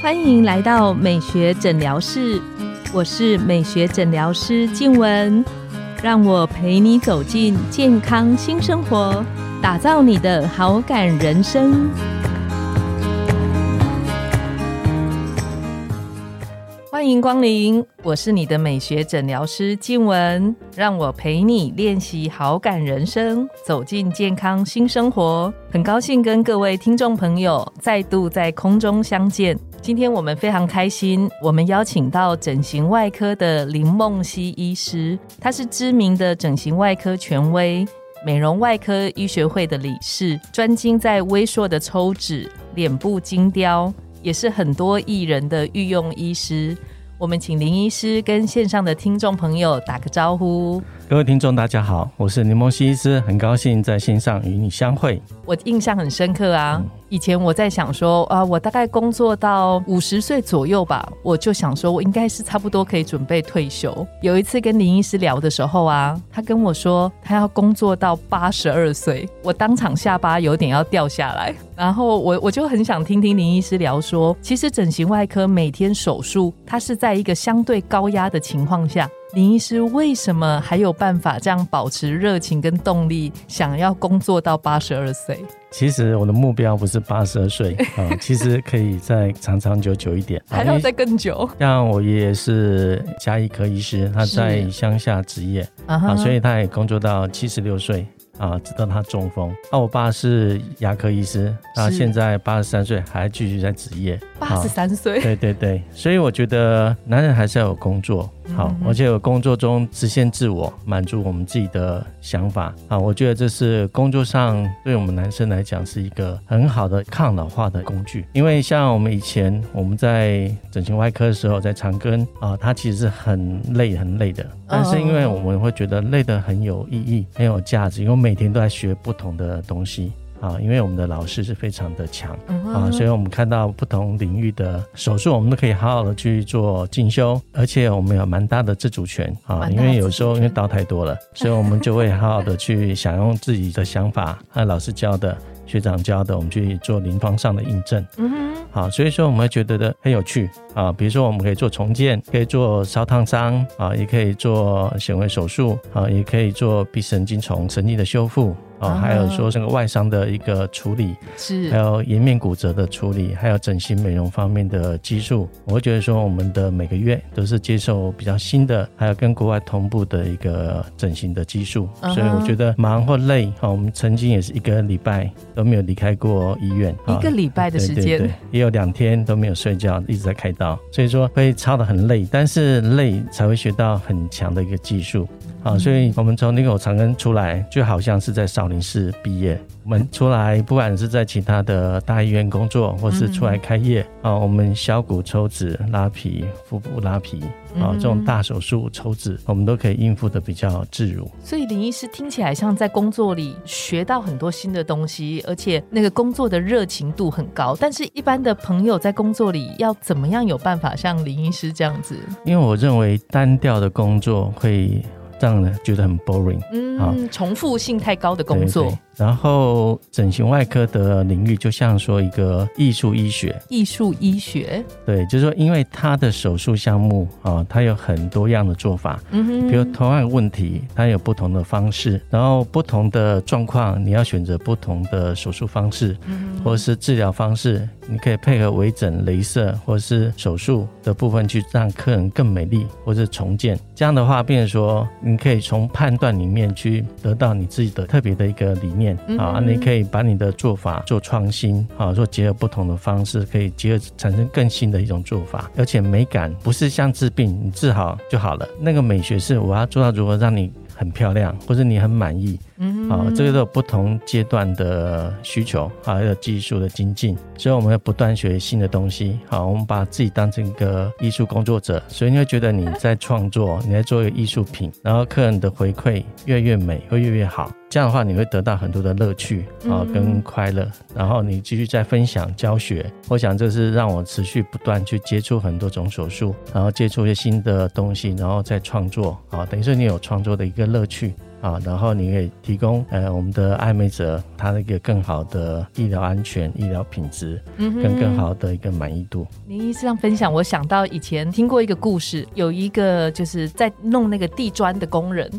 欢迎来到美学诊疗室，我是美学诊疗师静文，让我陪你走进健康新生活，打造你的好感人生。欢迎光临，我是你的美学诊疗师静雯，让我陪你练习好感人生，走进健康新生活。很高兴跟各位听众朋友再度在空中相见。今天我们非常开心，我们邀请到整形外科的林梦溪医师，他是知名的整形外科权威，美容外科医学会的理事，专精在微缩的抽脂、脸部精雕。也是很多艺人的御用医师，我们请林医师跟线上的听众朋友打个招呼。各位听众，大家好，我是柠檬西医师，很高兴在线上与你相会。我印象很深刻啊，以前我在想说啊，我大概工作到五十岁左右吧，我就想说我应该是差不多可以准备退休。有一次跟林医师聊的时候啊，他跟我说他要工作到八十二岁，我当场下巴有点要掉下来。然后我我就很想听听林医师聊说，其实整形外科每天手术，它是在一个相对高压的情况下。林医师为什么还有办法这样保持热情跟动力，想要工作到八十二岁？其实我的目标不是八十二岁 啊，其实可以再长长久久一点，还要再更久。像我爷爷是加医科医师，他在乡下执业啊，所以他也工作到七十六岁。啊，直到他中风。那我爸是牙科医师，他现在八十三岁，还继续在执业。八十三岁，对对对，所以我觉得男人还是要有工作，好，而且有工作中实现自我，满足我们自己的想法啊。我觉得这是工作上对我们男生来讲是一个很好的抗老化的工具。因为像我们以前我们在整形外科的时候，在长庚啊，他其实是很累很累的，但是因为我们会觉得累的很有意义，很有价值，因为每天都在学不同的东西。啊，因为我们的老师是非常的强啊，所以我们看到不同领域的手术，我们都可以好好的去做进修，而且我们有蛮大的自主权啊。因为有时候因为刀太多了，所以我们就会好好的去想用自己的想法和老师教的、学长教的，我们去做临床上的印证。嗯哼，好，所以说我们会觉得的很有趣啊。比如说我们可以做重建，可以做烧烫伤啊，也可以做显微手术啊，也可以做鼻神经丛神经的修复。哦，还有说这个外伤的一个处理，是，还有颜面骨折的处理，还有整形美容方面的技术，我会觉得说我们的每个月都是接受比较新的，还有跟国外同步的一个整形的技术，所以我觉得忙或累，哈，我们曾经也是一个礼拜都没有离开过医院，一个礼拜的时间，也有两天都没有睡觉，一直在开刀，所以说会操的很累，但是累才会学到很强的一个技术。啊，所以我们从那个长庚出来，就好像是在少林寺毕业。我们出来，不管是在其他的大医院工作，或是出来开业啊，我们削骨抽脂、拉皮、腹部拉皮啊，这种大手术抽脂，我们都可以应付的比较自如。所以林医师听起来像在工作里学到很多新的东西，而且那个工作的热情度很高。但是，一般的朋友在工作里要怎么样有办法像林医师这样子？因为我认为单调的工作会。让人觉得很 boring，嗯，重复性太高的工作。然后整形外科的领域就像说一个艺术医学，艺术医学，对，就是说因为他的手术项目啊，它有很多样的做法，嗯哼，比如同样的问题，他有不同的方式，然后不同的状况，你要选择不同的手术方式，嗯，或者是治疗方式，你可以配合微整、镭射或者是手术的部分去让客人更美丽，或是重建。这样的话，变成说你可以从判断里面去得到你自己的特别的一个理念。啊，你可以把你的做法做创新，啊，做结合不同的方式，可以结合产生更新的一种做法，而且美感不是像治病，你治好就好了。那个美学是我要做到如何让你。很漂亮，或者你很满意，嗯，啊，这个都有不同阶段的需求，还有技术的精进，所以我们要不断学新的东西。好，我们把自己当成一个艺术工作者，所以你会觉得你在创作，你在做一个艺术品，然后客人的回馈越来越美，会越来越好。这样的话，你会得到很多的乐趣啊，跟快乐。然后你继续再分享教学，我想这是让我持续不断去接触很多种手术，然后接触一些新的东西，然后再创作啊，等于说你有创作的一个乐趣。啊，然后你可以提供呃我们的爱美者他的一个更好的医疗安全、医疗品质，嗯，跟更好的一个满意度。林医师这样分享，我想到以前听过一个故事，有一个就是在弄那个地砖的工人，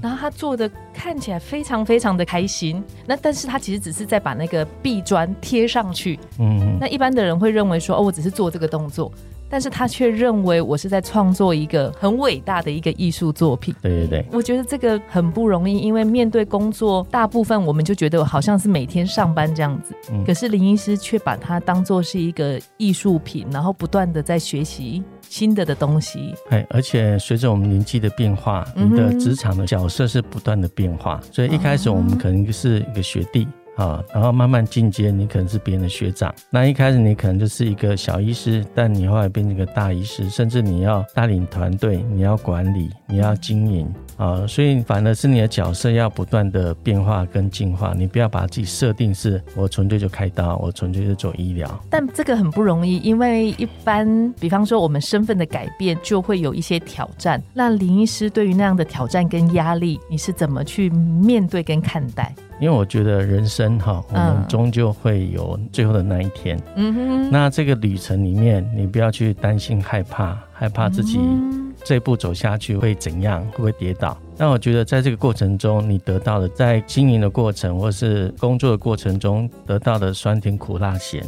然后他做的看起来非常非常的开心，那但是他其实只是在把那个壁砖贴上去，嗯，那一般的人会认为说，哦，我只是做这个动作。但是他却认为我是在创作一个很伟大的一个艺术作品。对对对，我觉得这个很不容易，因为面对工作，大部分我们就觉得好像是每天上班这样子。嗯。可是林医师却把它当做是一个艺术品，然后不断的在学习新的的东西。哎，而且随着我们年纪的变化，你的职场的角色是不断的变化，所以一开始我们可能是一个学弟。啊，然后慢慢进阶，你可能是别人的学长。那一开始你可能就是一个小医师，但你后来变成一个大医师，甚至你要带领团队，你要管理，你要经营啊。所以反而是你的角色要不断的变化跟进化。你不要把自己设定是我纯粹就开刀，我纯粹就做医疗。但这个很不容易，因为一般，比方说我们身份的改变，就会有一些挑战。那林医师对于那样的挑战跟压力，你是怎么去面对跟看待？因为我觉得人生哈，我们终究会有最后的那一天。嗯哼，那这个旅程里面，你不要去担心、害怕，害怕自己这一步走下去会怎样，会不会跌倒？那我觉得在这个过程中，你得到的在经营的过程或是工作的过程中得到的酸甜苦辣咸，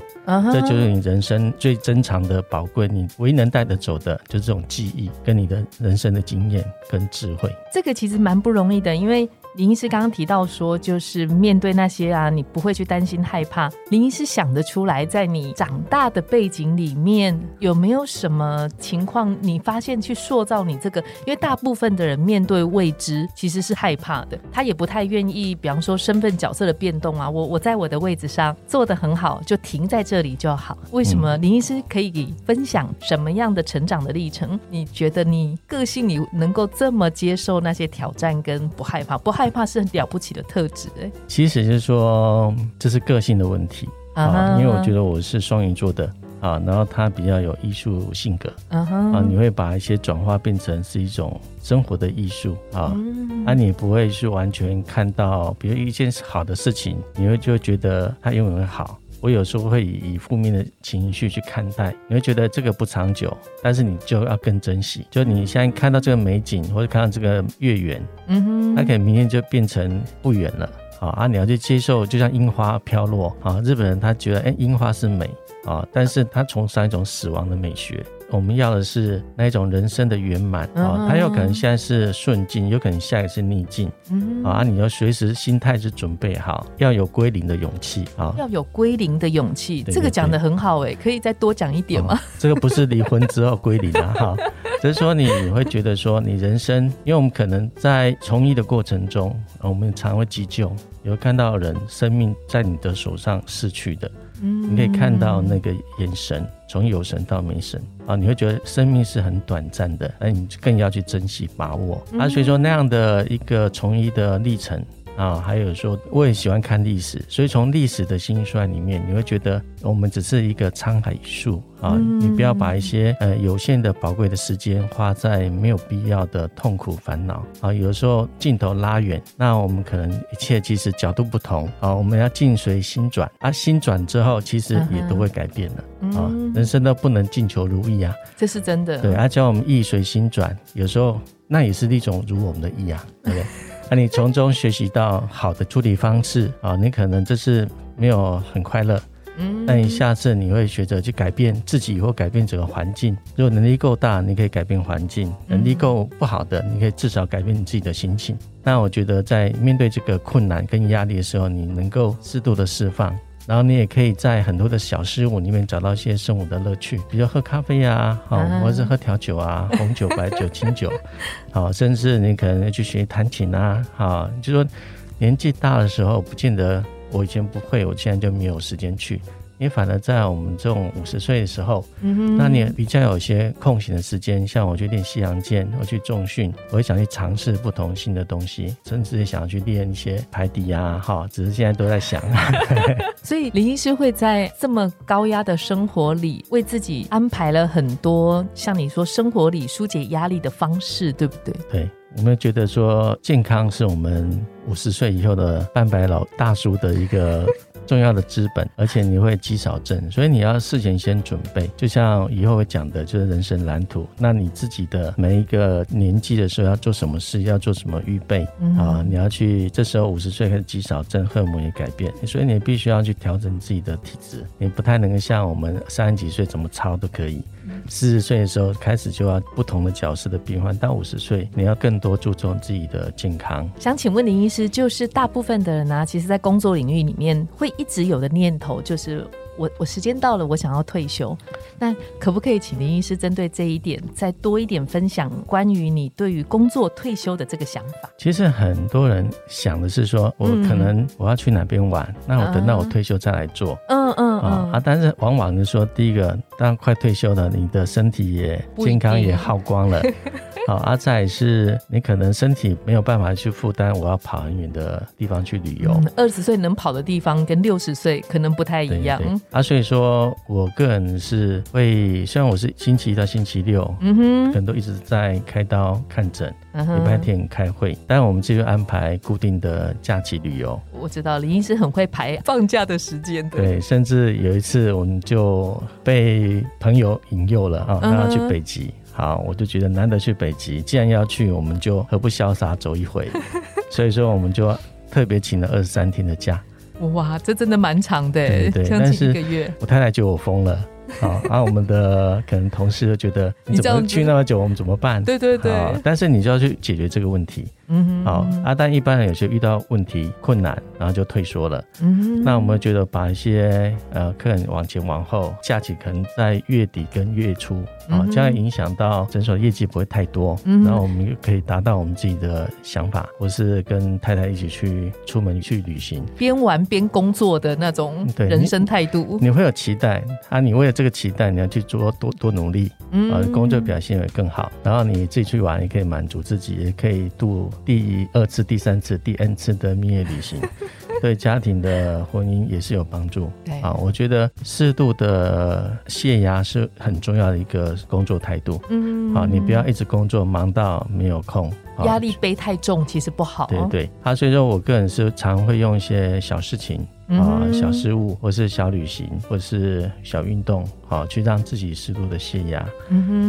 这就是你人生最珍藏的宝贵。你唯一能带得走的，就是这种记忆跟你的人生的经验跟智慧。这个其实蛮不容易的，因为。林医师刚刚提到说，就是面对那些啊，你不会去担心害怕。林医师想得出来，在你长大的背景里面，有没有什么情况，你发现去塑造你这个？因为大部分的人面对未知其实是害怕的，他也不太愿意，比方说身份角色的变动啊，我我在我的位置上做的很好，就停在这里就好。为什么林医师可以分享什么样的成长的历程？你觉得你个性你能够这么接受那些挑战跟不害怕？不害害怕是很了不起的特质哎，其实就是说这是个性的问题啊，因为我觉得我是双鱼座的啊，然后他比较有艺术性格啊，你会把一些转化变成是一种生活的艺术啊，啊，你不会是完全看到，比如一件好的事情，你会就觉得它永远好。我有时候会以以负面的情绪去看待，你会觉得这个不长久，但是你就要更珍惜。就你现在看到这个美景，或者看到这个月圆，嗯哼，那可能明天就变成不远了。好啊，你要去接受，就像樱花飘落啊。日本人他觉得，哎，樱花是美啊，但是他崇尚一种死亡的美学。我们要的是那一种人生的圆满啊，它有可能现在是顺境，有可能下一个是逆境嗯啊，你要随时心态是准备好，要有归零的勇气啊，要有归零的勇气，这个讲的很好哎，可以再多讲一点吗？这个不是离婚之后归零啊，哈，只是说你会觉得说你人生，因为我们可能在从医的过程中，我们常会急救，有看到人生命在你的手上逝去的。你可以看到那个眼神，从有神到没神啊，你会觉得生命是很短暂的，那你更要去珍惜把握啊。所以说那样的一个从医的历程。啊，还有说，我也喜欢看历史，所以从历史的兴衰里面，你会觉得我们只是一个沧海一粟啊，你不要把一些呃有限的宝贵的时间花在没有必要的痛苦烦恼啊。有的时候镜头拉远，那我们可能一切其实角度不同啊，我们要境随心转啊，心转之后其实也都会改变了啊。人生都不能尽求如意啊，这是真的。对，啊，叫我们意随心转，有时候那也是一种如我们的意啊，对不对？那你从中学习到好的处理方式啊，你可能这是没有很快乐，嗯，那你下次你会学着去改变自己或改变整个环境。如果能力够大，你可以改变环境；能力够不好的，你可以至少改变你自己的心情。那我觉得在面对这个困难跟压力的时候，你能够适度的释放。然后你也可以在很多的小事物里面找到一些生活的乐趣，比如喝咖啡呀，好，或者是喝调酒啊，红酒、白酒、清酒，好，甚至你可能要去学弹琴啊，好，就说年纪大的时候，不见得我以前不会，我现在就没有时间去。你反而在我们这种五十岁的时候，嗯那你比较有些空闲的时间，像我去练西洋剑，我去重训，我也想去尝试不同新的东西，甚至也想要去练一些排底啊，哈，只是现在都在想。所以林医师会在这么高压的生活里，为自己安排了很多像你说生活里疏解压力的方式，对不对？对。我们觉得说健康是我们五十岁以后的半白老大叔的一个。重要的资本，而且你会积少症，所以你要事前先准备。就像以后会讲的，就是人生蓝图。那你自己的每一个年纪的时候要做什么事，要做什么预备啊？你要去这时候五十岁开始积少症，荷尔蒙也改变，所以你必须要去调整自己的体质。你不太能够像我们三十几岁怎么操都可以。四十岁的时候开始就要不同的角色的变换，到五十岁你要更多注重自己的健康。想请问林医师，就是大部分的人呢，其实在工作领域里面会一直有的念头就是。我我时间到了，我想要退休，那可不可以请林医师针对这一点再多一点分享关于你对于工作退休的这个想法？其实很多人想的是说，我可能我要去哪边玩，那我等到我退休再来做。嗯嗯嗯啊，但是往往是说，第一个，当快退休了，你的身体也健康也耗光了。好，阿再是你可能身体没有办法去负担，我要跑很远的地方去旅游。二十岁能跑的地方跟六十岁可能不太一样。啊，所以说我个人是会，虽然我是星期一到星期六，嗯哼，可能都一直在开刀看诊，礼拜天开会，但我们继续安排固定的假期旅游。我知道林医师很会排放假的时间的，对，甚至有一次我们就被朋友引诱了啊，让他去北极。好，我就觉得难得去北极，既然要去，我们就何不潇洒走一回？所以说，我们就特别请了二十三天的假。哇，这真的蛮长的，对对。但是我太太就我疯了。好，然后我们的可能同事就觉得 你怎么去那么久，我们怎么办？对对对。但是你就要去解决这个问题。嗯，好，阿丹一般人有些遇到问题困难，然后就退缩了。嗯，那我们觉得把一些呃客人往前往后，假期可能在月底跟月初，啊，这样影响到诊所业绩不会太多。嗯，然后我们可以达到我们自己的想法，或是跟太太一起去出门去旅行，边玩边工作的那种人生态度。你会有期待啊，你为了这个期待，你要去做多多努力，啊，工作表现会更好。然后你自己去玩，也可以满足自己，也可以度。第二次、第三次、第 N 次的蜜月旅行，对家庭的婚姻也是有帮助。对啊，我觉得适度的泄压是很重要的一个工作态度。嗯，好，你不要一直工作忙到没有空，压力背太重其实不好。对对，啊，所以说我个人是常会用一些小事情啊、小事物，或是小旅行，或是小运动，好去让自己适度的泄压。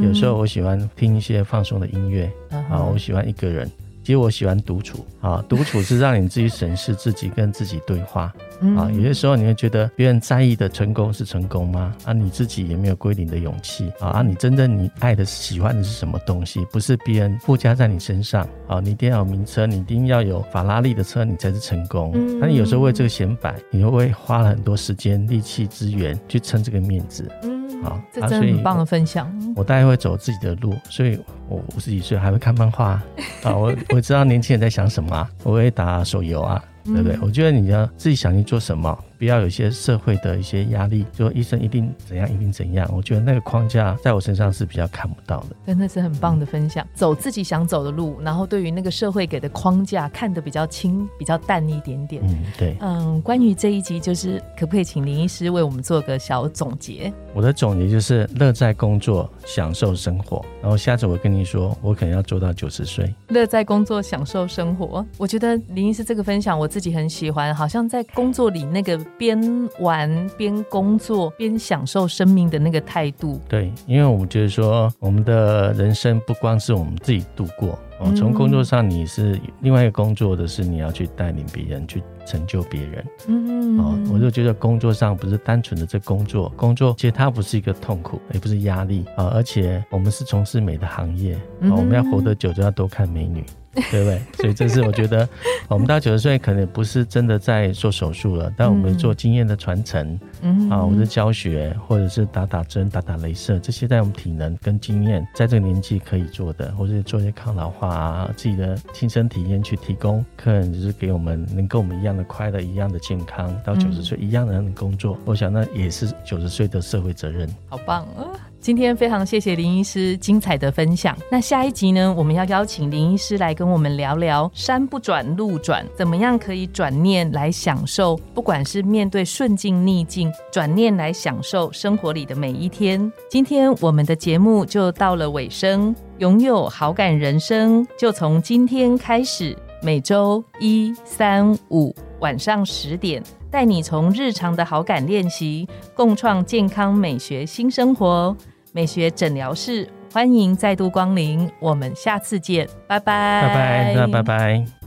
有时候我喜欢听一些放松的音乐，啊，我喜欢一个人。其实我喜欢独处啊，独处是让你自己审视自己，跟自己对话啊。有些时候你会觉得别人在意的成功是成功吗？啊，你自己也没有归零的勇气啊。啊，你真正你爱的、喜欢的是什么东西？不是别人附加在你身上啊。你一定要有名车，你一定要有法拉利的车，你才是成功。那你有时候为这个显摆，你会不会花了很多时间、力气、资源去撑这个面子？好，这真的很棒的分享。我大概会走自己的路，所以我五十几岁还会看漫画啊。我我知道年轻人在想什么啊，我会打手游啊。对不对？我觉得你要自己想去做什么，不要有一些社会的一些压力，就医生一定怎样，一定怎样。我觉得那个框架在我身上是比较看不到的。真的是很棒的分享，走自己想走的路，然后对于那个社会给的框架看得比较轻、比较淡一点点。嗯，对。嗯，关于这一集，就是可不可以请林医师为我们做个小总结？我的总结就是乐在工作，享受生活。然后下次我跟你说，我可能要做到九十岁。乐在工作，享受生活。我觉得林医师这个分享，我。自己很喜欢，好像在工作里那个边玩边工作边享受生命的那个态度。对，因为我们觉得说，我们的人生不光是我们自己度过哦，从工作上你是另外一个工作的是你要去带领别人，去成就别人。嗯，哦，我就觉得工作上不是单纯的这工作，工作其实它不是一个痛苦，也不是压力啊，而且我们是从事美的行业啊，我们要活得久就要多看美女。对不对？所以这是我觉得，我们到九十岁可能不是真的在做手术了，但我们做经验的传承，嗯啊，我们的教学或者是打打针、打打镭射，这些在我们体能跟经验在这个年纪可以做的，或者做一些抗老化啊，自己的亲身体验去提供客人，就是给我们能跟我们一样的快乐、一样的健康，到九十岁一样的工作，我想那也是九十岁的社会责任。好棒啊！今天非常谢谢林医师精彩的分享。那下一集呢，我们要邀请林医师来跟我们聊聊山不转路转，怎么样可以转念来享受，不管是面对顺境逆境。转念来享受生活里的每一天。今天我们的节目就到了尾声，拥有好感人生就从今天开始，每周一、三、五晚上十点，带你从日常的好感练习，共创健康美学新生活。美学诊疗室，欢迎再度光临，我们下次见，拜拜，拜拜，那拜拜。